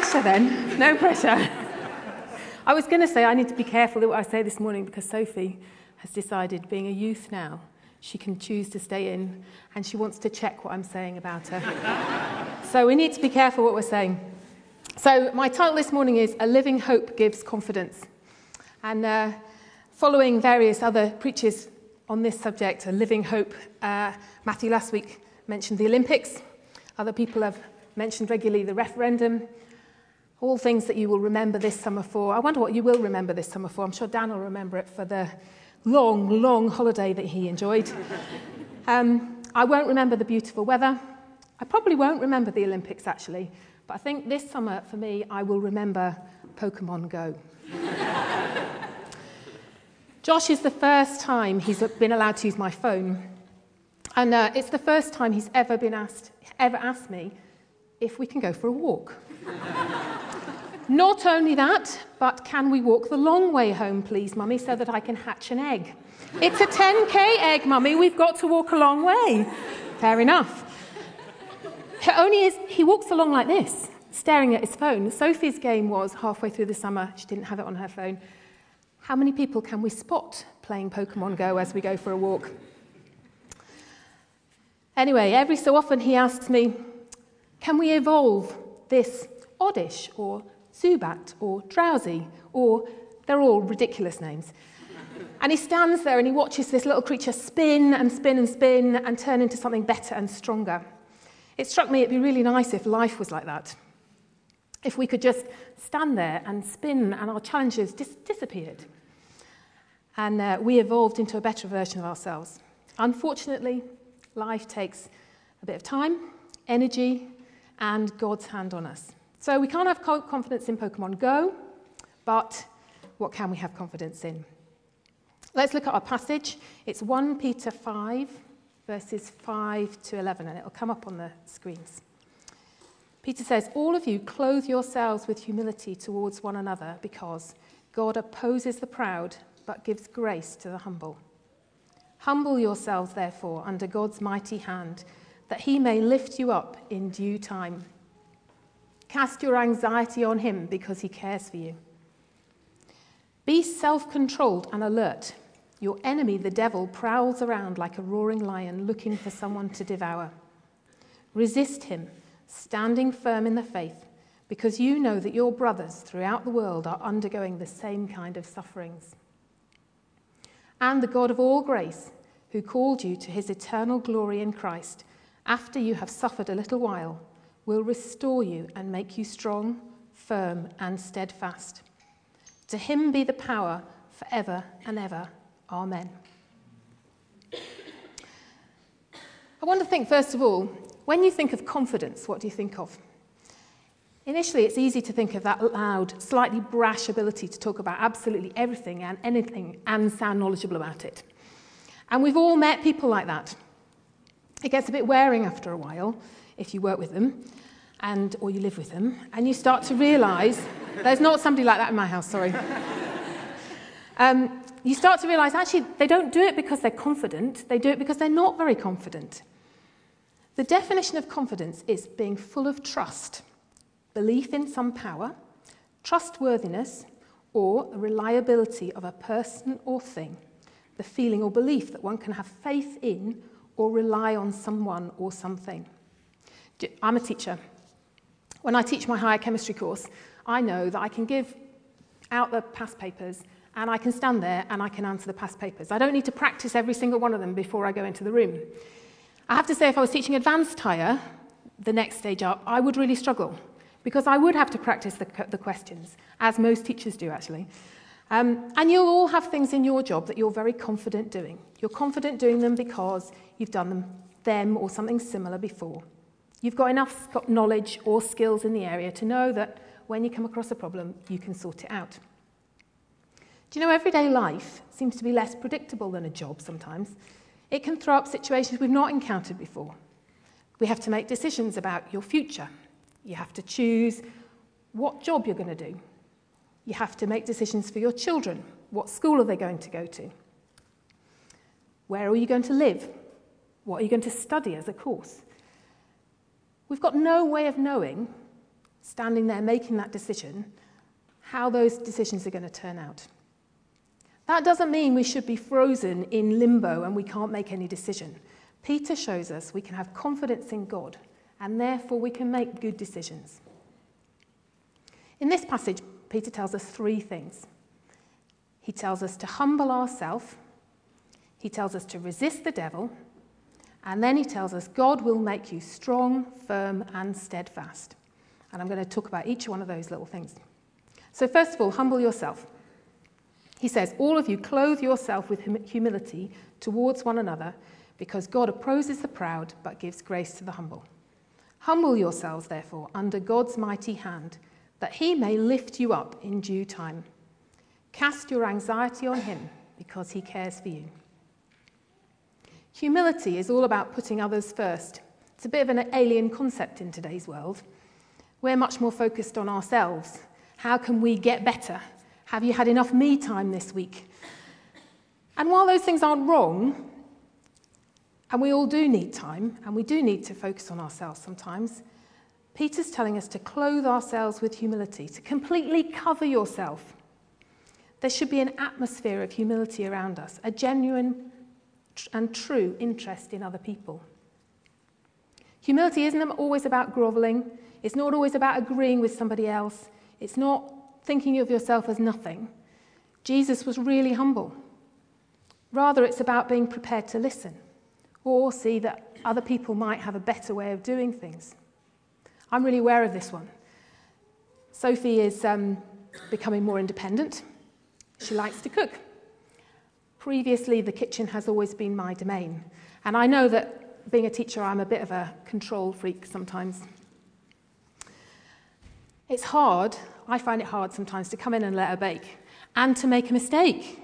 pressure then. No pressure. I was going to say I need to be careful what I say this morning because Sophie has decided, being a youth now, she can choose to stay in and she wants to check what I'm saying about her. so we need to be careful what we're saying. So, my title this morning is A Living Hope Gives Confidence. And uh, following various other preachers on this subject, A Living Hope, uh, Matthew last week mentioned the Olympics. Other people have mentioned regularly the referendum. All things that you will remember this summer for. I wonder what you will remember this summer for. I'm sure Dan will remember it for the long, long holiday that he enjoyed. Um, I won't remember the beautiful weather. I probably won't remember the Olympics, actually. But I think this summer, for me, I will remember Pokemon Go. Josh is the first time he's been allowed to use my phone. And uh, it's the first time he's ever been asked, ever asked me if we can go for a walk. Not only that, but can we walk the long way home, please, Mummy, so that I can hatch an egg? It's a 10k egg, Mummy. We've got to walk a long way. Fair enough. Only is he walks along like this, staring at his phone. Sophie's game was halfway through the summer. She didn't have it on her phone. How many people can we spot playing Pokemon Go as we go for a walk? Anyway, every so often he asks me, Can we evolve this oddish or Zubat or Drowzee or they're all ridiculous names? And he stands there and he watches this little creature spin and spin and spin and turn into something better and stronger. It struck me it'd be really nice if life was like that. If we could just stand there and spin and our challenges dis- disappeared. And uh, we evolved into a better version of ourselves. Unfortunately, life takes a bit of time, energy, and God's hand on us. So we can't have confidence in Pokemon Go, but what can we have confidence in? Let's look at our passage. It's 1 Peter 5, verses 5 to 11, and it'll come up on the screens. Peter says, All of you clothe yourselves with humility towards one another because God opposes the proud but gives grace to the humble. Humble yourselves, therefore, under God's mighty hand, that he may lift you up in due time. Cast your anxiety on him because he cares for you. Be self controlled and alert. Your enemy, the devil, prowls around like a roaring lion looking for someone to devour. Resist him, standing firm in the faith, because you know that your brothers throughout the world are undergoing the same kind of sufferings. And the God of all grace, who called you to his eternal glory in Christ, after you have suffered a little while, will restore you and make you strong, firm, and steadfast. To him be the power forever and ever. Amen. I want to think, first of all, when you think of confidence, what do you think of? Initially, it's easy to think of that loud, slightly brash ability to talk about absolutely everything and anything and sound knowledgeable about it. And we've all met people like that. It gets a bit wearing after a while if you work with them and or you live with them and you start to realize there's not somebody like that in my house sorry. Um, you start to realize actually they don't do it because they're confident. They do it because they're not very confident. The definition of confidence is being full of trust belief in some power trustworthiness or the reliability of a person or thing. The feeling or belief that one can have faith in or rely on someone or something. I'm a teacher. When I teach my higher chemistry course, I know that I can give out the past papers and I can stand there and I can answer the past papers. I don't need to practice every single one of them before I go into the room. I have to say, if I was teaching advanced higher, the next stage up, I would really struggle because I would have to practice the, the questions, as most teachers do actually. Um, and you'll all have things in your job that you're very confident doing. You're confident doing them because you've done them, them or something similar before. You've got enough knowledge or skills in the area to know that when you come across a problem, you can sort it out. Do you know, everyday life seems to be less predictable than a job sometimes. It can throw up situations we've not encountered before. We have to make decisions about your future. You have to choose what job you're going to do. You have to make decisions for your children. What school are they going to go to? Where are you going to live? What are you going to study as a course? We've got no way of knowing standing there making that decision, how those decisions are going to turn out. That doesn't mean we should be frozen in limbo and we can't make any decision. Peter shows us we can have confidence in God and therefore we can make good decisions. In this passage, Peter tells us three things. He tells us to humble ourselves, he tells us to resist the devil, and then he tells us God will make you strong, firm, and steadfast. And I'm going to talk about each one of those little things. So, first of all, humble yourself. He says, All of you clothe yourself with humility towards one another, because God opposes the proud but gives grace to the humble. Humble yourselves, therefore, under God's mighty hand, that he may lift you up in due time. Cast your anxiety on him, because he cares for you. Humility is all about putting others first. It's a bit of an alien concept in today's world. We're much more focused on ourselves. How can we get better? Have you had enough me time this week? And while those things aren't wrong, and we all do need time, and we do need to focus on ourselves sometimes, Peter's telling us to clothe ourselves with humility, to completely cover yourself. There should be an atmosphere of humility around us, a genuine and true interest in other people. Humility isn't always about groveling, it's not always about agreeing with somebody else, it's not thinking of yourself as nothing. Jesus was really humble. Rather, it's about being prepared to listen or see that other people might have a better way of doing things. I'm really aware of this one. Sophie is um, becoming more independent. She likes to cook. Previously, the kitchen has always been my domain. And I know that being a teacher, I'm a bit of a control freak sometimes. It's hard, I find it hard sometimes to come in and let her bake and to make a mistake.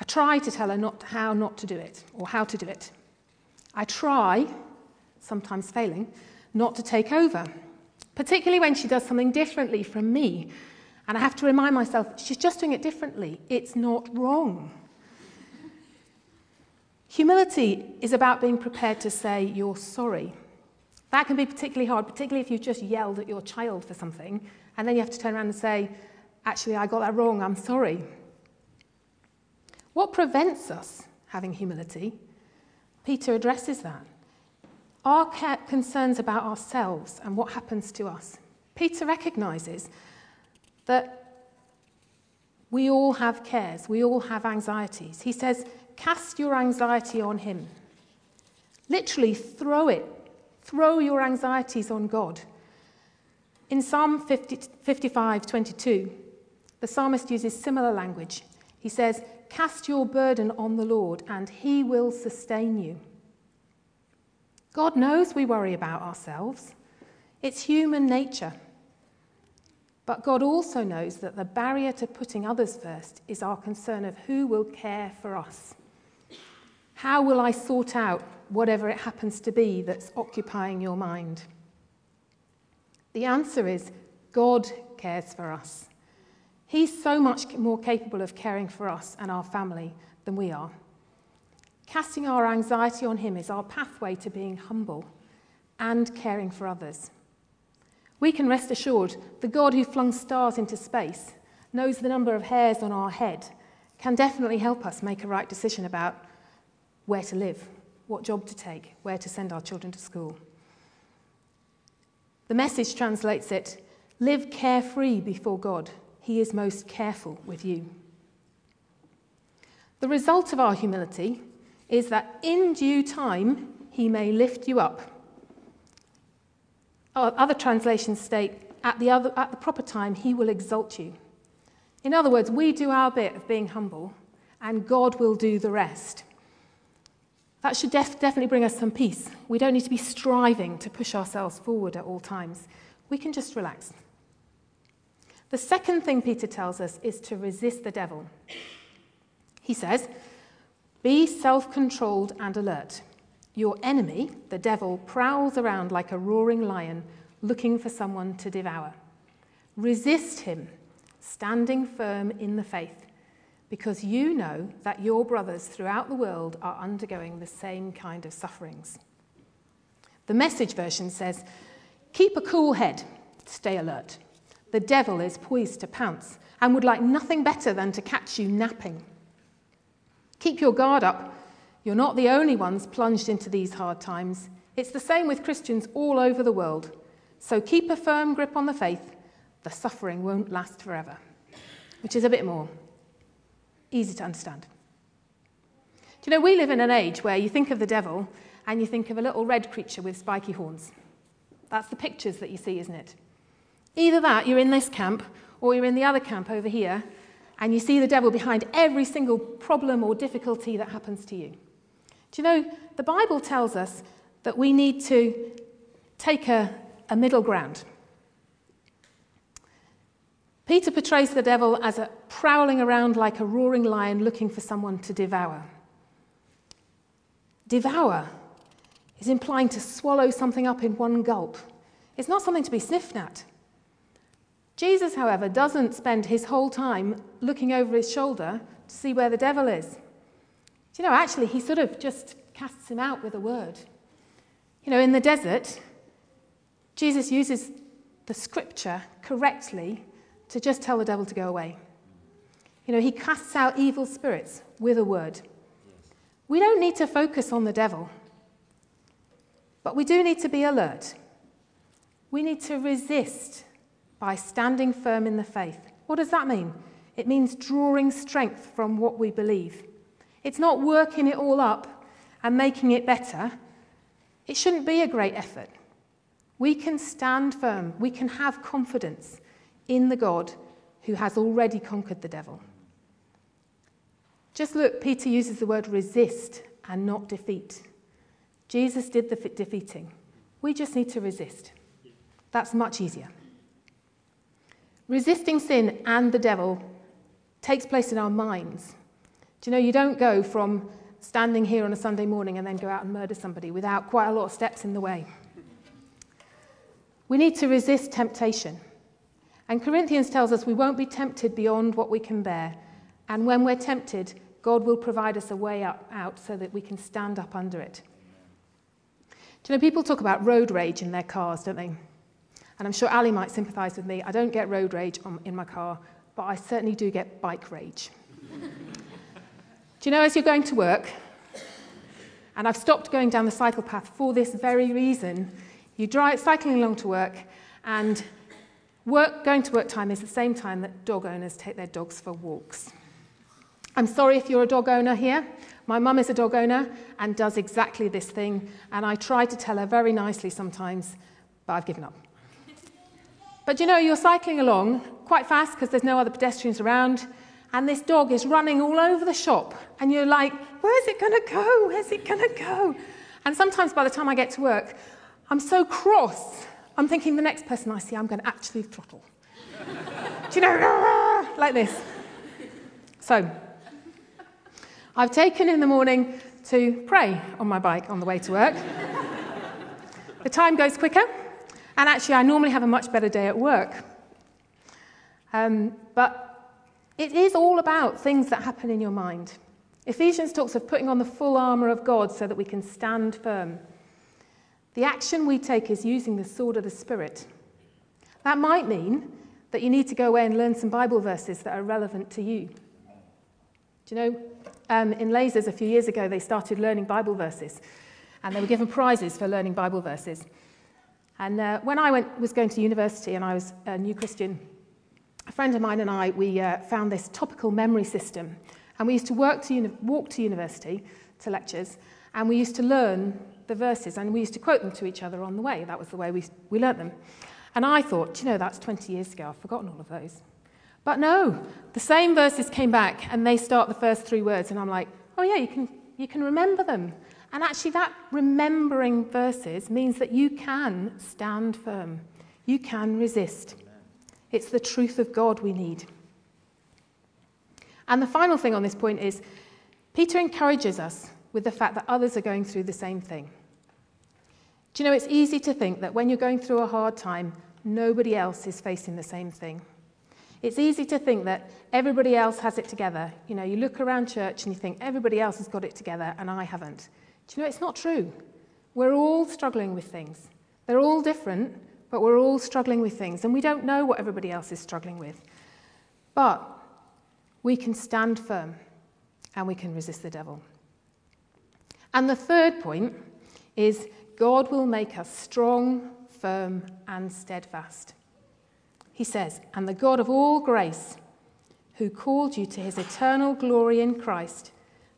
I try to tell her not how not to do it or how to do it. I try, sometimes failing, not to take over, particularly when she does something differently from me and I have to remind myself, she's just doing it differently. It's not wrong. Humility is about being prepared to say you're sorry. That can be particularly hard, particularly if you've just yelled at your child for something, and then you have to turn around and say, actually, I got that wrong, I'm sorry. What prevents us having humility? Peter addresses that. Our concerns about ourselves and what happens to us. Peter recognizes that we all have cares, we all have anxieties. He says, Cast your anxiety on Him. Literally, throw it. Throw your anxieties on God. In Psalm 50, 55 22, the psalmist uses similar language. He says, Cast your burden on the Lord, and He will sustain you. God knows we worry about ourselves, it's human nature. But God also knows that the barrier to putting others first is our concern of who will care for us. How will I sort out whatever it happens to be that's occupying your mind? The answer is God cares for us. He's so much more capable of caring for us and our family than we are. Casting our anxiety on Him is our pathway to being humble and caring for others. We can rest assured the God who flung stars into space knows the number of hairs on our head, can definitely help us make a right decision about where to live, what job to take, where to send our children to school. The message translates it live carefree before God. He is most careful with you. The result of our humility is that in due time, He may lift you up Oh, other translations state, at the, other, at the proper time, he will exalt you. In other words, we do our bit of being humble, and God will do the rest. That should def- definitely bring us some peace. We don't need to be striving to push ourselves forward at all times. We can just relax. The second thing Peter tells us is to resist the devil. He says, Be self controlled and alert. Your enemy, the devil, prowls around like a roaring lion looking for someone to devour. Resist him, standing firm in the faith, because you know that your brothers throughout the world are undergoing the same kind of sufferings. The message version says, Keep a cool head, stay alert. The devil is poised to pounce and would like nothing better than to catch you napping. Keep your guard up. You're not the only ones plunged into these hard times. It's the same with Christians all over the world. So keep a firm grip on the faith. The suffering won't last forever, which is a bit more easy to understand. Do you know, we live in an age where you think of the devil and you think of a little red creature with spiky horns. That's the pictures that you see, isn't it? Either that, you're in this camp, or you're in the other camp over here, and you see the devil behind every single problem or difficulty that happens to you. Do you know, the Bible tells us that we need to take a, a middle ground. Peter portrays the devil as a prowling around like a roaring lion looking for someone to devour. Devour is implying to swallow something up in one gulp. It's not something to be sniffed at. Jesus, however, doesn't spend his whole time looking over his shoulder to see where the devil is. You know, actually, he sort of just casts him out with a word. You know, in the desert, Jesus uses the scripture correctly to just tell the devil to go away. You know, he casts out evil spirits with a word. We don't need to focus on the devil, but we do need to be alert. We need to resist by standing firm in the faith. What does that mean? It means drawing strength from what we believe. It's not working it all up and making it better. It shouldn't be a great effort. We can stand firm, we can have confidence in the God who has already conquered the devil. Just look, Peter uses the word resist and not defeat. Jesus did the defeating. We just need to resist. That's much easier. Resisting sin and the devil takes place in our minds. Do you know, you don't go from standing here on a Sunday morning and then go out and murder somebody without quite a lot of steps in the way. We need to resist temptation. And Corinthians tells us we won't be tempted beyond what we can bear. And when we're tempted, God will provide us a way up, out so that we can stand up under it. Do you know, people talk about road rage in their cars, don't they? And I'm sure Ali might sympathise with me. I don't get road rage on, in my car, but I certainly do get bike rage. Do you know, as you're going to work, and I've stopped going down the cycle path for this very reason, you drive cycling along to work, and work, going to work time is the same time that dog owners take their dogs for walks. I'm sorry if you're a dog owner here. My mum is a dog owner and does exactly this thing, and I try to tell her very nicely sometimes, but I've given up. But you know, you're cycling along quite fast because there's no other pedestrians around, and this dog is running all over the shop, and you're like, where's it going to go? Where's it going to go? And sometimes by the time I get to work, I'm so cross, I'm thinking the next person I see, I'm going to actually throttle. Do you know, like this. So, I've taken in the morning to pray on my bike on the way to work. the time goes quicker. And actually, I normally have a much better day at work. Um, but it is all about things that happen in your mind. Ephesians talks of putting on the full armour of God so that we can stand firm. The action we take is using the sword of the Spirit. That might mean that you need to go away and learn some Bible verses that are relevant to you. Do you know, um, in Lasers a few years ago, they started learning Bible verses, and they were given prizes for learning Bible verses. And uh, when I went, was going to university and I was a new Christian, a friend of mine and I, we uh, found this topical memory system. And we used to work to walk to university, to lectures, and we used to learn the verses and we used to quote them to each other on the way. That was the way we, we learnt them. And I thought, you know, that's 20 years ago, I've forgotten all of those. But no, the same verses came back and they start the first three words, and I'm like, oh yeah, you can, you can remember them. And actually, that remembering verses means that you can stand firm, you can resist. It's the truth of God we need. And the final thing on this point is Peter encourages us with the fact that others are going through the same thing. Do you know, it's easy to think that when you're going through a hard time, nobody else is facing the same thing. It's easy to think that everybody else has it together. You know, you look around church and you think everybody else has got it together and I haven't. Do you know, it's not true. We're all struggling with things. They're all different, but we're all struggling with things, and we don't know what everybody else is struggling with. But we can stand firm and we can resist the devil. And the third point is God will make us strong, firm, and steadfast. He says, And the God of all grace, who called you to his eternal glory in Christ,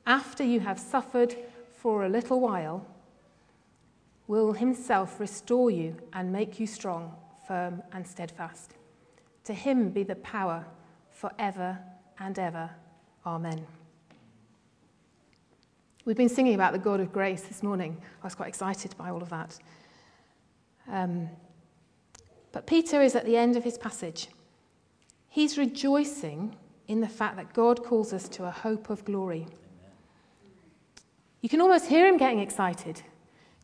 after you have suffered for a little while, will himself restore you and make you strong, firm, and steadfast. To him be the power forever and ever. Amen. We've been singing about the God of grace this morning. I was quite excited by all of that. Um, but Peter is at the end of his passage. He's rejoicing in the fact that God calls us to a hope of glory. You can almost hear him getting excited.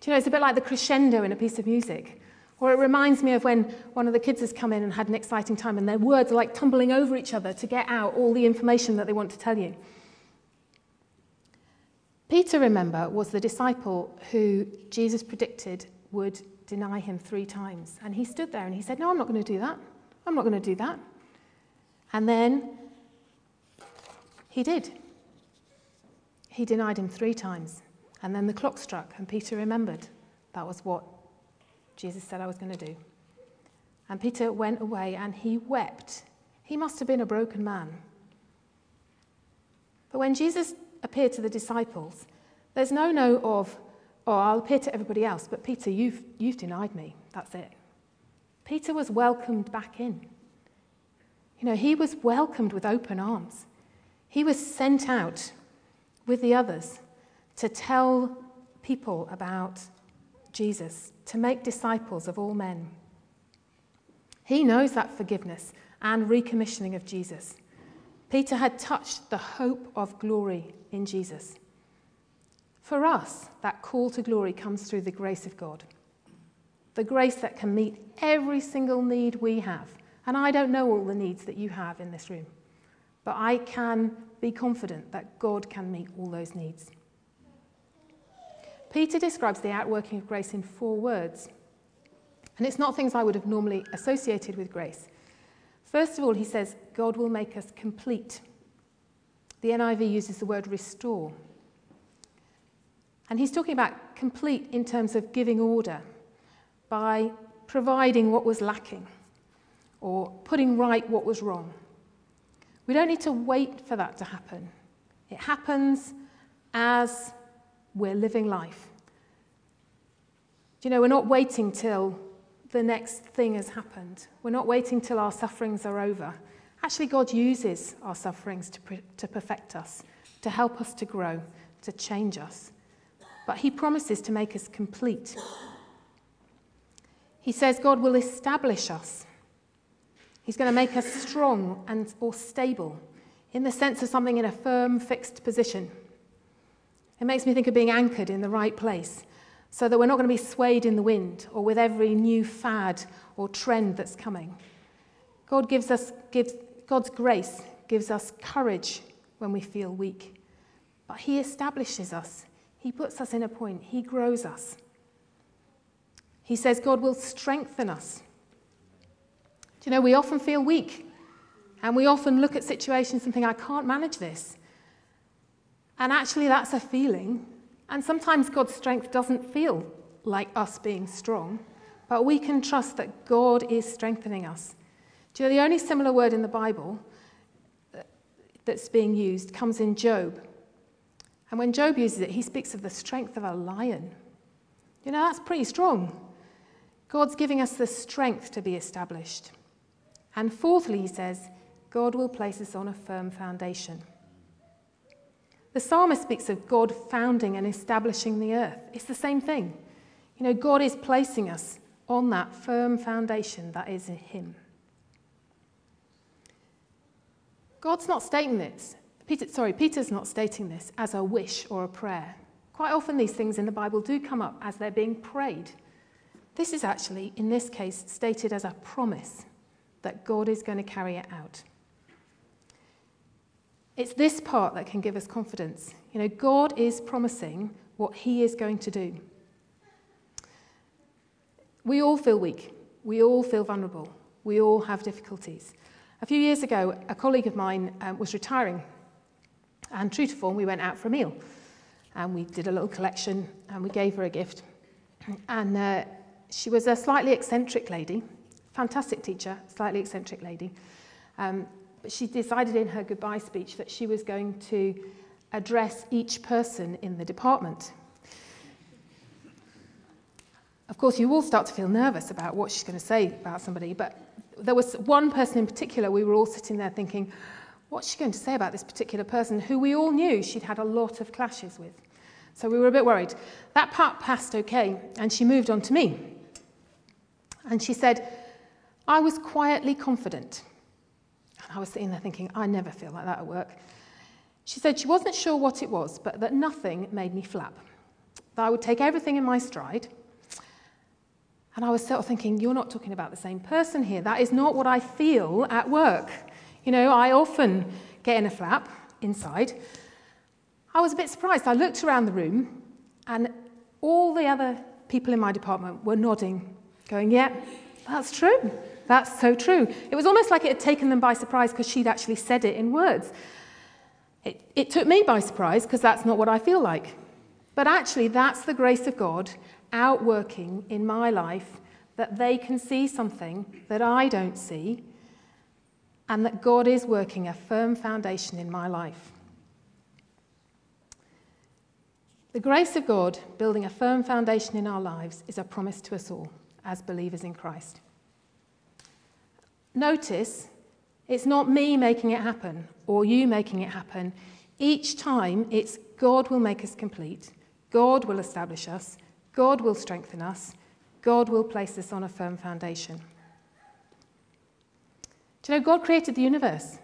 Do you know, it's a bit like the crescendo in a piece of music. Or it reminds me of when one of the kids has come in and had an exciting time and their words are like tumbling over each other to get out all the information that they want to tell you. Peter, remember, was the disciple who Jesus predicted would deny him three times. And he stood there and he said, No, I'm not going to do that. I'm not going to do that. And then he did. He denied him three times. And then the clock struck, and Peter remembered that was what Jesus said I was going to do. And Peter went away and he wept. He must have been a broken man. But when Jesus appeared to the disciples, there's no no of, oh, I'll appear to everybody else, but Peter, you've, you've denied me. That's it. Peter was welcomed back in. You know, he was welcomed with open arms. He was sent out with the others to tell people about Jesus, to make disciples of all men. He knows that forgiveness and recommissioning of Jesus. Peter had touched the hope of glory in Jesus. For us, that call to glory comes through the grace of God. The grace that can meet every single need we have. And I don't know all the needs that you have in this room, but I can be confident that God can meet all those needs. Peter describes the outworking of grace in four words. And it's not things I would have normally associated with grace. First of all, he says, God will make us complete. The NIV uses the word restore. And he's talking about complete in terms of giving order by providing what was lacking or putting right what was wrong. We don't need to wait for that to happen. It happens as we're living life. Do you know, we're not waiting till the next thing has happened. We're not waiting till our sufferings are over. Actually, God uses our sufferings to, to perfect us, to help us to grow, to change us. But He promises to make us complete. He says God will establish us. He's going to make us strong and or stable in the sense of something in a firm, fixed position. It makes me think of being anchored in the right place so that we're not going to be swayed in the wind or with every new fad or trend that's coming. God gives us, gives, God's grace gives us courage when we feel weak. But He establishes us, He puts us in a point, He grows us. He says God will strengthen us. Do you know, we often feel weak and we often look at situations and think, I can't manage this. And actually, that's a feeling and sometimes God's strength doesn't feel like us being strong, but we can trust that God is strengthening us. Do you know the only similar word in the Bible that's being used comes in Job? And when Job uses it, he speaks of the strength of a lion. You know, that's pretty strong. God's giving us the strength to be established. And fourthly, he says, God will place us on a firm foundation. The psalmist speaks of God founding and establishing the earth. It's the same thing. You know, God is placing us on that firm foundation that is in Him. God's not stating this. Peter, sorry, Peter's not stating this as a wish or a prayer. Quite often, these things in the Bible do come up as they're being prayed. This is actually, in this case, stated as a promise that God is going to carry it out. It's this part that can give us confidence. You know, God is promising what He is going to do. We all feel weak. We all feel vulnerable. We all have difficulties. A few years ago, a colleague of mine um, was retiring, and true to form, we went out for a meal. And we did a little collection, and we gave her a gift. And uh, she was a slightly eccentric lady, fantastic teacher, slightly eccentric lady. Um, she decided in her goodbye speech that she was going to address each person in the department. Of course, you all start to feel nervous about what she's going to say about somebody, but there was one person in particular, we were all sitting there thinking, what's she going to say about this particular person who we all knew she'd had a lot of clashes with? So we were a bit worried. That part passed okay, and she moved on to me. And she said, I was quietly confident. I was sitting there thinking, I never feel like that at work. She said she wasn't sure what it was, but that nothing made me flap. That I would take everything in my stride. And I was sort of thinking, you're not talking about the same person here. That is not what I feel at work. You know, I often get in a flap inside. I was a bit surprised. I looked around the room, and all the other people in my department were nodding, going, Yeah, that's true. That's so true. It was almost like it had taken them by surprise because she'd actually said it in words. It, it took me by surprise because that's not what I feel like. But actually, that's the grace of God outworking in my life that they can see something that I don't see and that God is working a firm foundation in my life. The grace of God building a firm foundation in our lives is a promise to us all as believers in Christ. Notice, it's not me making it happen or you making it happen. Each time, it's God will make us complete, God will establish us, God will strengthen us, God will place us on a firm foundation. Do you know, God created the universe.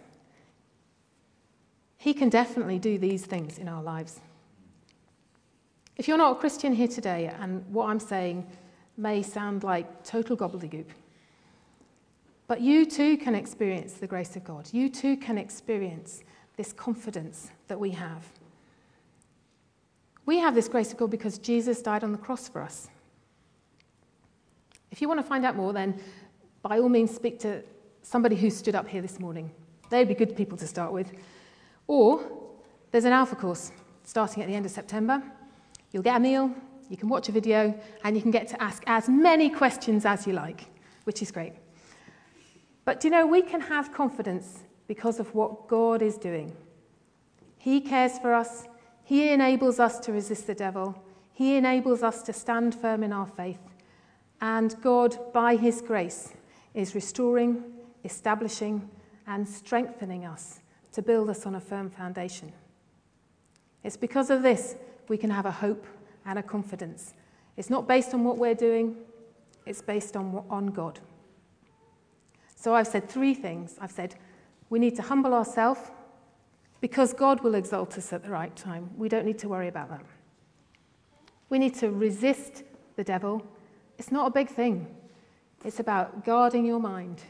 He can definitely do these things in our lives. If you're not a Christian here today, and what I'm saying may sound like total gobbledygook, but you too can experience the grace of God. You too can experience this confidence that we have. We have this grace of God because Jesus died on the cross for us. If you want to find out more, then by all means speak to somebody who stood up here this morning. They'd be good people to start with. Or there's an Alpha course starting at the end of September. You'll get a meal, you can watch a video, and you can get to ask as many questions as you like, which is great. But do you know, we can have confidence because of what God is doing. He cares for us, He enables us to resist the devil, He enables us to stand firm in our faith. And God, by His grace, is restoring, establishing, and strengthening us to build us on a firm foundation. It's because of this we can have a hope and a confidence. It's not based on what we're doing, it's based on, on God. So I've said three things. I've said we need to humble ourselves because God will exalt us at the right time. We don't need to worry about that. We need to resist the devil. It's not a big thing, it's about guarding your mind.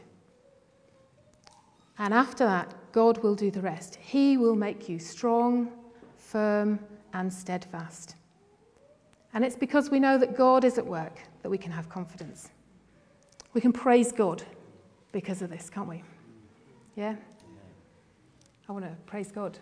And after that, God will do the rest. He will make you strong, firm, and steadfast. And it's because we know that God is at work that we can have confidence. We can praise God because of this, can't we? Yeah? I want to praise God.